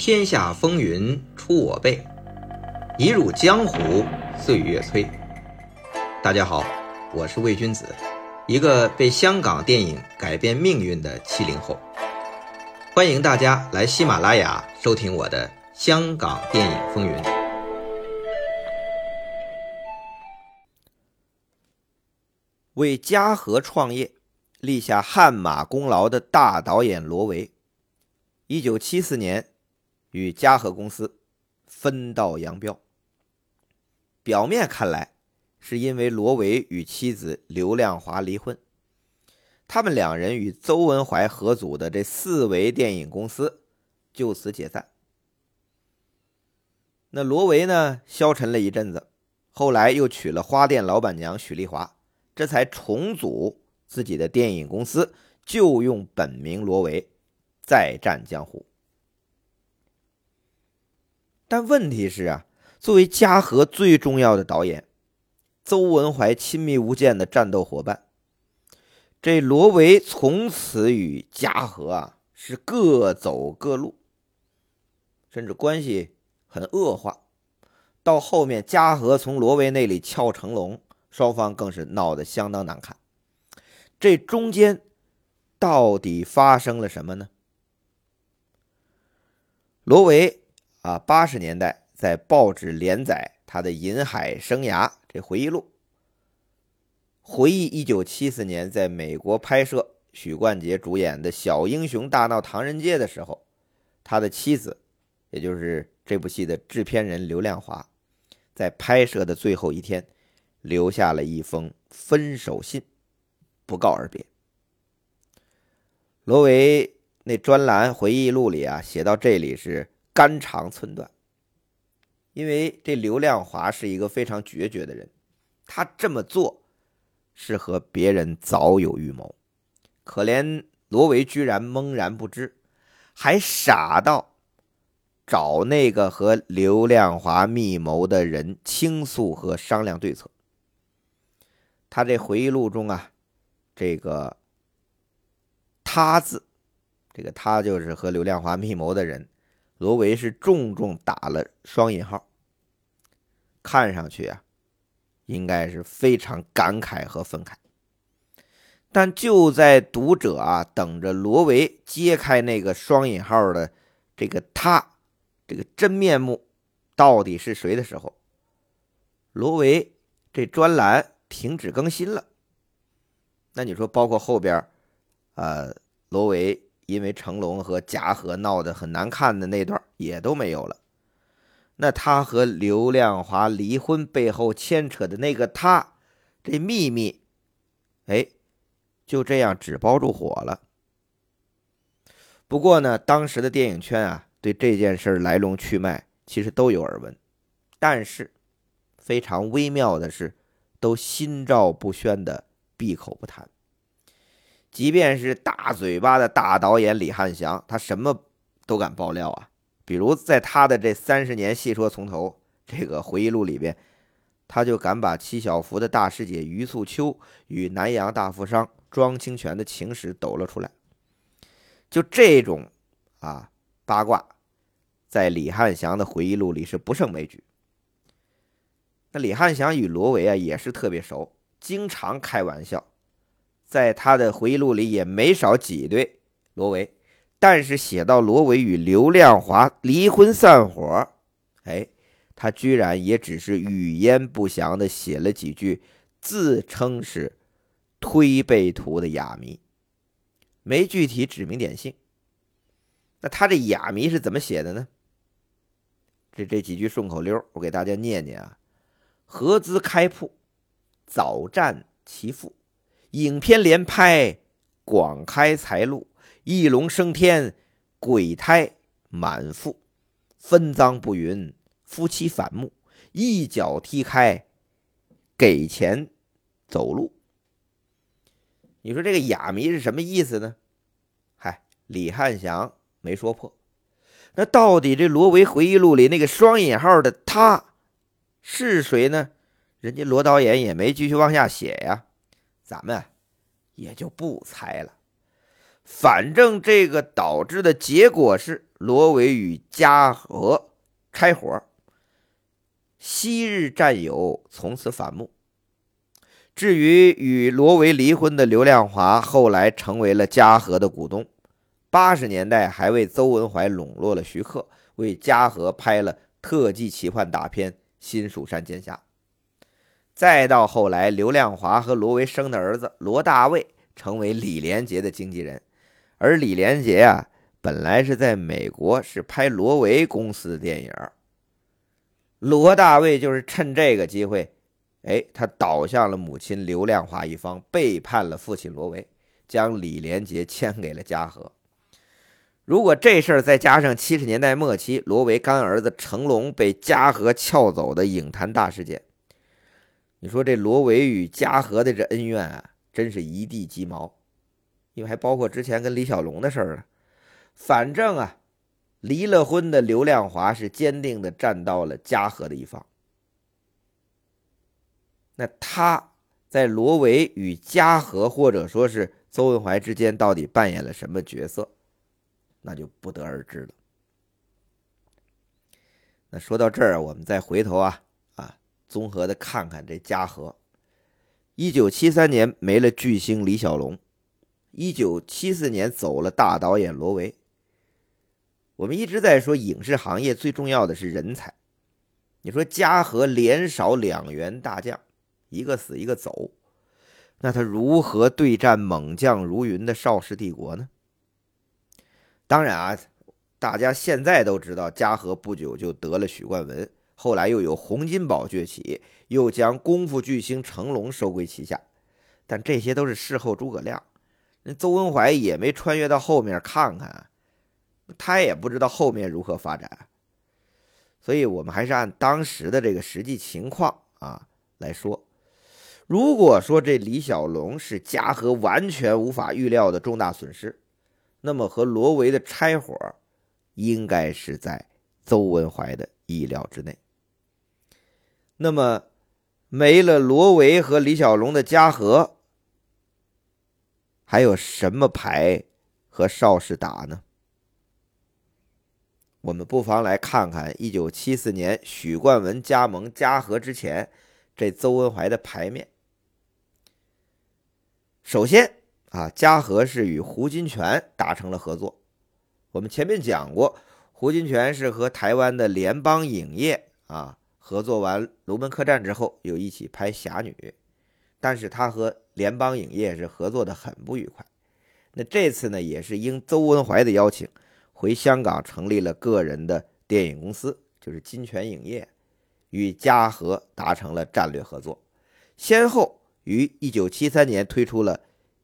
天下风云出我辈，一入江湖岁月催。大家好，我是魏君子，一个被香港电影改变命运的七零后。欢迎大家来喜马拉雅收听我的《香港电影风云》。为嘉禾创业立下汗马功劳的大导演罗维，一九七四年与嘉禾公司分道扬镳。表面看来，是因为罗维与妻子刘亮华离婚。他们两人与邹文怀合组的这四维电影公司就此解散。那罗维呢，消沉了一阵子，后来又娶了花店老板娘许丽华，这才重组自己的电影公司，就用本名罗维再战江湖。但问题是啊，作为嘉禾最重要的导演，邹文怀亲密无间的战斗伙伴。这罗维从此与嘉禾啊是各走各路，甚至关系很恶化。到后面，嘉禾从罗维那里撬成龙，双方更是闹得相当难看。这中间到底发生了什么呢？罗维啊，八十年代在报纸连载他的银海生涯这回忆录。回忆一九七四年在美国拍摄许冠杰主演的小英雄大闹唐人街的时候，他的妻子，也就是这部戏的制片人刘亮华，在拍摄的最后一天，留下了一封分手信，不告而别。罗维那专栏回忆录里啊，写到这里是肝肠寸断，因为这刘亮华是一个非常决绝的人，他这么做。是和别人早有预谋，可怜罗维居然懵然不知，还傻到找那个和刘亮华密谋的人倾诉和商量对策。他这回忆录中啊，这个“他”字，这个“他”就是和刘亮华密谋的人，罗维是重重打了双引号，看上去啊。应该是非常感慨和愤慨，但就在读者啊等着罗维揭开那个双引号的这个他这个真面目到底是谁的时候，罗维这专栏停止更新了。那你说，包括后边，呃，罗维因为成龙和嘉禾闹得很难看的那段也都没有了。那他和刘亮华离婚背后牵扯的那个他，这秘密，哎，就这样纸包住火了。不过呢，当时的电影圈啊，对这件事来龙去脉其实都有耳闻，但是非常微妙的是，都心照不宣的闭口不谈。即便是大嘴巴的大导演李汉祥，他什么都敢爆料啊。比如在他的这三十年细说从头这个回忆录里边，他就敢把七小福的大师姐余素秋与南洋大富商庄清泉的情史抖了出来。就这种啊八卦，在李汉祥的回忆录里是不胜枚举。那李汉祥与罗维啊也是特别熟，经常开玩笑，在他的回忆录里也没少挤兑罗维。但是写到罗维与刘亮华离婚散伙，哎，他居然也只是语焉不详的写了几句，自称是推背图的哑谜，没具体指名点姓。那他这哑谜是怎么写的呢？这这几句顺口溜，我给大家念念啊：合资开铺，早占其父，影片连拍，广开财路。一龙升天，鬼胎满腹，分赃不匀，夫妻反目，一脚踢开，给钱走路。你说这个哑谜是什么意思呢？嗨，李汉祥没说破。那到底这罗维回忆录里那个双引号的他是谁呢？人家罗导演也没继续往下写呀，咱们也就不猜了。反正这个导致的结果是，罗维与嘉禾拆伙，昔日战友从此反目。至于与罗维离婚的刘亮华，后来成为了嘉禾的股东。八十年代还为邹文怀笼络了徐克，为嘉禾拍了特技奇幻大片《新蜀山剑侠》。再到后来，刘亮华和罗维生的儿子罗大卫成为李连杰的经纪人，而李连杰啊，本来是在美国是拍罗维公司的电影，罗大卫就是趁这个机会。哎，他倒向了母亲刘亮华一方，背叛了父亲罗维，将李连杰签给了嘉禾。如果这事儿再加上七十年代末期罗维干儿子成龙被嘉禾撬走的影坛大事件，你说这罗维与嘉禾的这恩怨啊，真是一地鸡毛。因为还包括之前跟李小龙的事儿啊。反正啊，离了婚的刘亮华是坚定的站到了嘉禾的一方。那他在罗维与嘉禾，或者说是邹文怀之间，到底扮演了什么角色，那就不得而知了。那说到这儿，我们再回头啊，综合的看看这嘉禾。一九七三年没了巨星李小龙，一九七四年走了大导演罗维。我们一直在说，影视行业最重要的是人才。你说嘉禾连少两员大将。一个死一个走，那他如何对战猛将如云的邵氏帝国呢？当然啊，大家现在都知道，嘉禾不久就得了许冠文，后来又有洪金宝崛起，又将功夫巨星成龙收归旗下。但这些都是事后诸葛亮，那邹文怀也没穿越到后面看看，他也不知道后面如何发展。所以我们还是按当时的这个实际情况啊来说。如果说这李小龙是嘉禾完全无法预料的重大损失，那么和罗维的拆伙应该是在邹文怀的意料之内。那么没了罗维和李小龙的嘉禾，还有什么牌和邵氏打呢？我们不妨来看看一九七四年许冠文加盟嘉禾之前，这邹文怀的牌面。首先啊，嘉禾是与胡金铨达成了合作。我们前面讲过，胡金铨是和台湾的联邦影业啊合作完《龙门客栈》之后，又一起拍《侠女》，但是他和联邦影业是合作的很不愉快。那这次呢，也是应邹文怀的邀请，回香港成立了个人的电影公司，就是金泉影业，与嘉禾达成了战略合作，先后。于一九七三年推出了《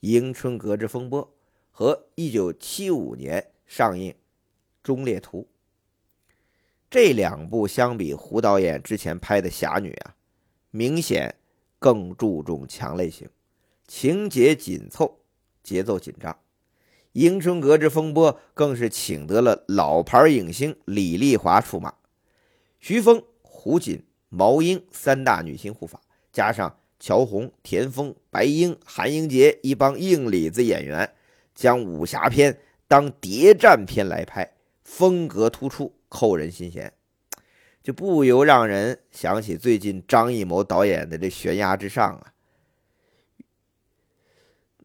迎春阁之风波》，和一九七五年上映《忠烈图》。这两部相比胡导演之前拍的《侠女》啊，明显更注重强类型，情节紧凑，节奏紧张。《迎春阁之风波》更是请得了老牌影星李丽华出马，徐峰、胡锦、毛英三大女星护法，加上。乔红、田丰、白英、韩英杰一帮硬里子演员，将武侠片当谍战片来拍，风格突出，扣人心弦，就不由让人想起最近张艺谋导演的这《悬崖之上》啊。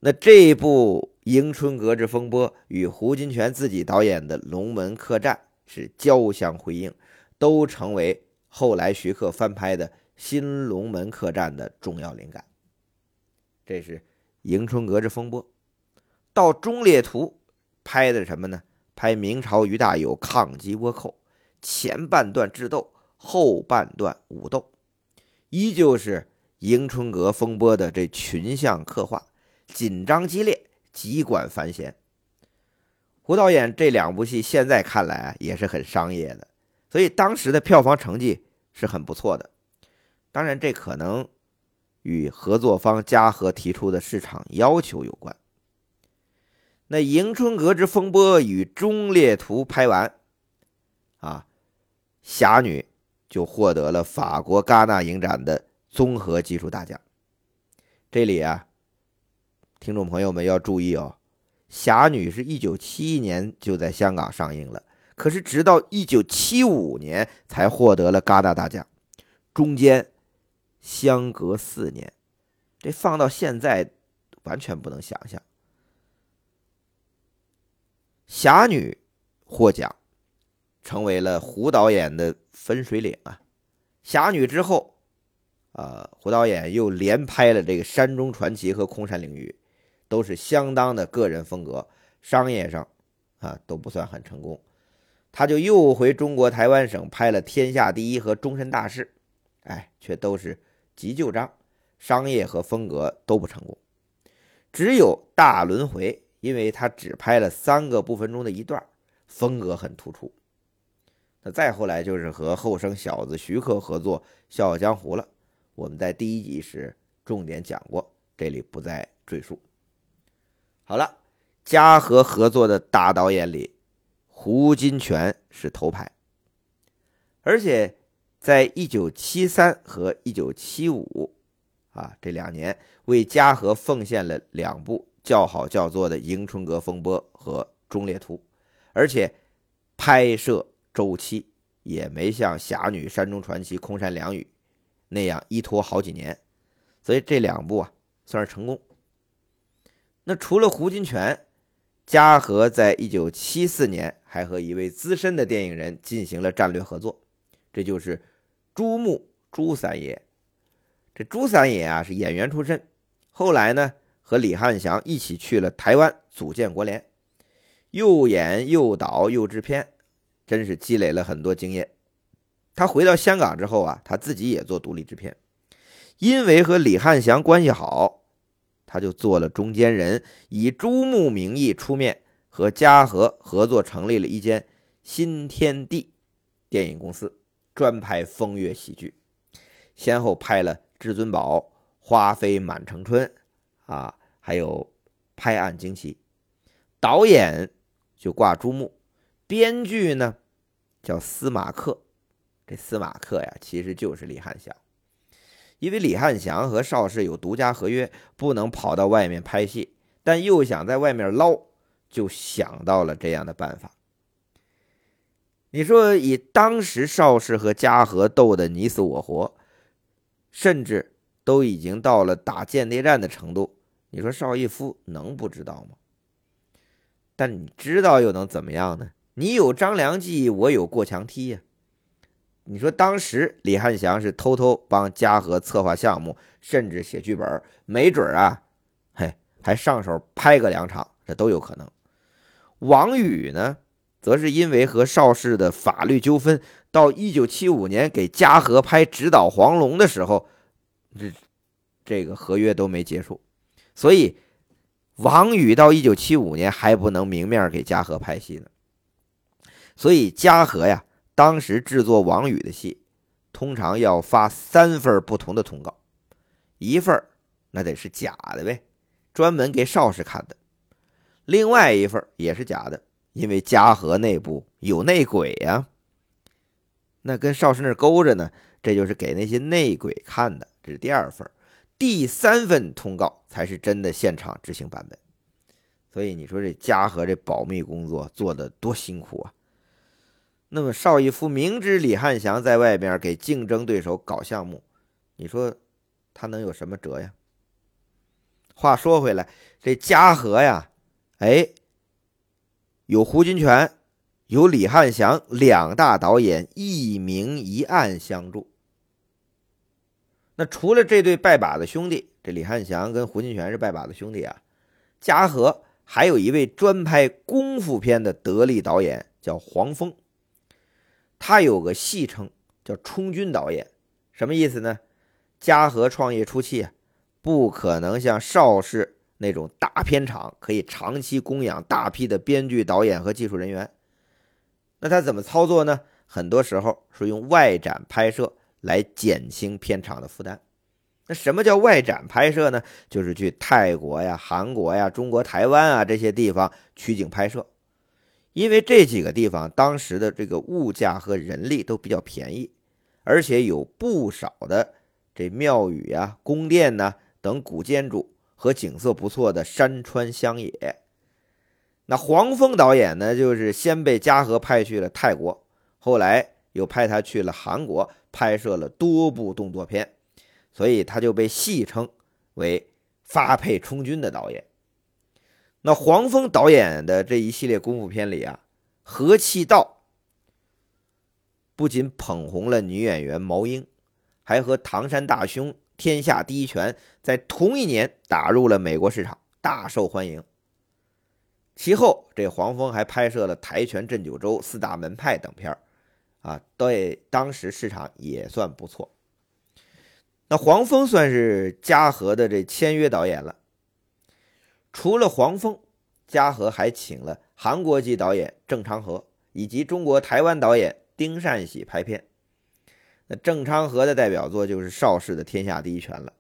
那这部《迎春阁之风波》与胡金铨自己导演的《龙门客栈》是交相辉映，都成为后来徐克翻拍的。新龙门客栈的重要灵感，这是迎春阁之风波。到忠烈图拍的什么呢？拍明朝于大有抗击倭寇，前半段智斗，后半段武斗，依旧是迎春阁风波的这群像刻画，紧张激烈，机管繁弦。胡导演这两部戏现在看来也是很商业的，所以当时的票房成绩是很不错的。当然，这可能与合作方嘉禾提出的市场要求有关。那《迎春阁之风波》与《忠烈图》拍完，啊，《侠女》就获得了法国戛纳影展的综合技术大奖。这里啊，听众朋友们要注意哦，《侠女》是一九七一年就在香港上映了，可是直到一九七五年才获得了戛纳大奖，中间相隔四年，这放到现在完全不能想象。侠女获奖，成为了胡导演的分水岭啊！侠女之后，呃，胡导演又连拍了这个《山中传奇》和《空山灵域》，都是相当的个人风格，商业上啊都不算很成功。他就又回中国台湾省拍了《天下第一》和《终身大事》，哎，却都是急救章，商业和风格都不成功。只有《大轮回》。因为他只拍了三个部分中的一段，风格很突出。那再后来就是和后生小子徐克合作《笑傲江湖》了。我们在第一集时重点讲过，这里不再赘述。好了，嘉禾合作的大导演里，胡金铨是头牌，而且在一九七三和一九七五啊这两年，为嘉禾奉献了两部。叫好叫座的《迎春阁风波》和《忠烈图》，而且拍摄周期也没像《侠女》《山中传奇》《空山凉雨》那样一拖好几年，所以这两部啊算是成功。那除了胡金铨，嘉禾在一九七四年还和一位资深的电影人进行了战略合作，这就是朱穆朱三爷。这朱三爷啊是演员出身，后来呢。和李汉祥一起去了台湾，组建国联，又演又导又制片，真是积累了很多经验。他回到香港之后啊，他自己也做独立制片，因为和李汉祥关系好，他就做了中间人，以朱穆名义出面，和嘉禾合作成立了一间新天地电影公司，专拍风月喜剧，先后拍了《至尊宝》《花飞满城春》。啊，还有拍案惊奇，导演就挂朱木，编剧呢叫司马克。这司马克呀，其实就是李汉祥，因为李汉祥和邵氏有独家合约，不能跑到外面拍戏，但又想在外面捞，就想到了这样的办法。你说，以当时邵氏和嘉禾斗得你死我活，甚至。都已经到了打间谍战的程度，你说邵逸夫能不知道吗？但你知道又能怎么样呢？你有张良计，我有过墙梯呀。你说当时李汉祥是偷偷帮嘉禾策划项目，甚至写剧本，没准啊，嘿，还上手拍个两场，这都有可能。王宇呢，则是因为和邵氏的法律纠纷，到一九七五年给嘉禾拍《直捣黄龙》的时候。这这个合约都没结束，所以王宇到一九七五年还不能明面给嘉禾拍戏呢。所以嘉禾呀，当时制作王宇的戏，通常要发三份不同的通告，一份那得是假的呗，专门给邵氏看的；另外一份也是假的，因为嘉禾内部有内鬼呀，那跟邵氏那勾着呢，这就是给那些内鬼看的。这是第二份，第三份通告才是真的现场执行版本。所以你说这嘉禾这保密工作做的多辛苦啊！那么邵逸夫明知李汉祥在外边给竞争对手搞项目，你说他能有什么辙呀？话说回来，这嘉禾呀，哎，有胡金铨，有李汉祥两大导演一明一暗相助。那除了这对拜把子兄弟，这李汉祥跟胡金铨是拜把子兄弟啊。嘉禾还有一位专拍功夫片的得力导演，叫黄峰。他有个戏称叫“充军导演”，什么意思呢？嘉禾创业初期啊，不可能像邵氏那种大片厂可以长期供养大批的编剧、导演和技术人员。那他怎么操作呢？很多时候是用外展拍摄。来减轻片场的负担。那什么叫外展拍摄呢？就是去泰国呀、韩国呀、中国台湾啊这些地方取景拍摄，因为这几个地方当时的这个物价和人力都比较便宜，而且有不少的这庙宇啊、宫殿呐等古建筑和景色不错的山川乡野。那黄峰导演呢，就是先被嘉禾派去了泰国，后来又派他去了韩国，拍摄了多部动作片，所以他就被戏称为发配充军的导演。那黄峰导演的这一系列功夫片里啊，和气道不仅捧红了女演员毛英，还和唐山大兄、天下第一拳在同一年打入了美国市场，大受欢迎。其后，这黄峰还拍摄了《跆拳镇九州》《四大门派》等片儿，啊，对当时市场也算不错。那黄蜂算是嘉禾的这签约导演了。除了黄蜂，嘉禾还请了韩国籍导演郑昌和以及中国台湾导演丁善喜拍片。那郑昌和的代表作就是邵氏的《天下第一拳》了。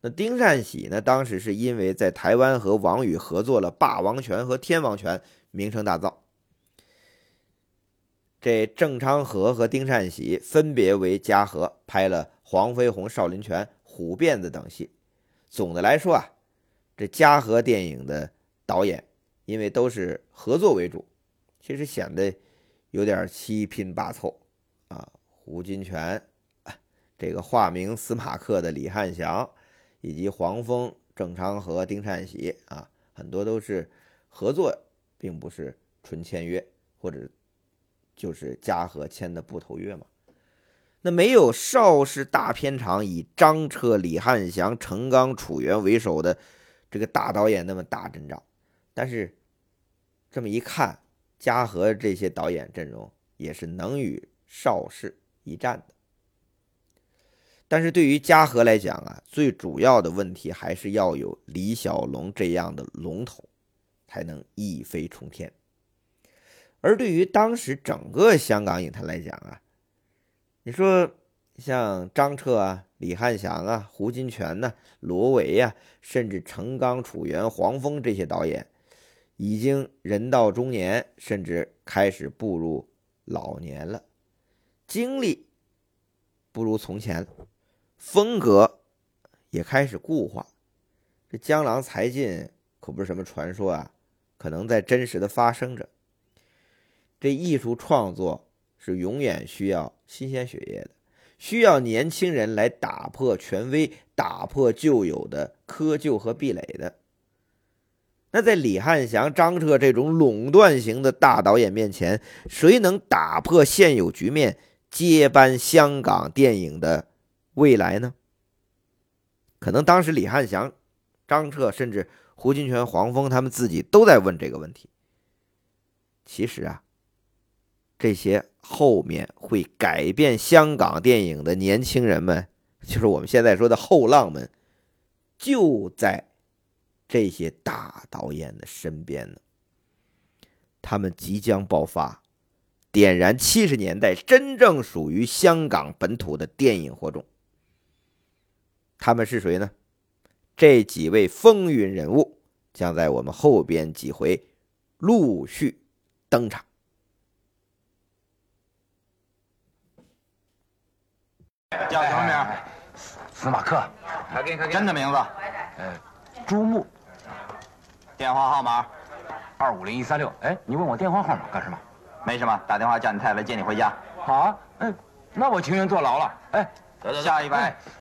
那丁善喜呢？当时是因为在台湾和王羽合作了《霸王拳》和《天王拳》，名声大噪。这郑昌和和丁善喜分别为嘉禾拍了《黄飞鸿少林拳》《虎辫子》等戏。总的来说啊，这嘉禾电影的导演因为都是合作为主，其实显得有点七拼八凑啊。胡金铨，这个化名司马克的李汉祥。以及黄峰、郑昌和、丁善喜啊，很多都是合作，并不是纯签约，或者就是嘉禾签的不投约嘛。那没有邵氏大片场以张彻、李汉祥、程刚、楚原为首的这个大导演那么大阵仗，但是这么一看，嘉禾这些导演阵容也是能与邵氏一战的。但是对于嘉禾来讲啊，最主要的问题还是要有李小龙这样的龙头，才能一飞冲天。而对于当时整个香港影坛来讲啊，你说像张彻啊、李汉祥啊、胡金铨呐、罗维呀，甚至程刚、楚原、黄峰这些导演，已经人到中年，甚至开始步入老年了，精力不如从前。风格也开始固化，这江郎才尽可不是什么传说啊，可能在真实的发生着。这艺术创作是永远需要新鲜血液的，需要年轻人来打破权威、打破旧有的窠臼和壁垒的。那在李汉祥、张彻这种垄断型的大导演面前，谁能打破现有局面，接班香港电影的？未来呢？可能当时李汉祥、张彻，甚至胡金铨、黄峰他们自己都在问这个问题。其实啊，这些后面会改变香港电影的年轻人们，就是我们现在说的后浪们，就在这些大导演的身边呢。他们即将爆发，点燃七十年代真正属于香港本土的电影火种。他们是谁呢？这几位风云人物将在我们后边几回陆续登场。叫什么名？司马克。真的名字？呃，朱木。电话号码？二五零一三六。哎，你问我电话号码干什么？没什么，打电话叫你太太接你回家。好啊。嗯，那我情愿坐牢了。哎，下一位。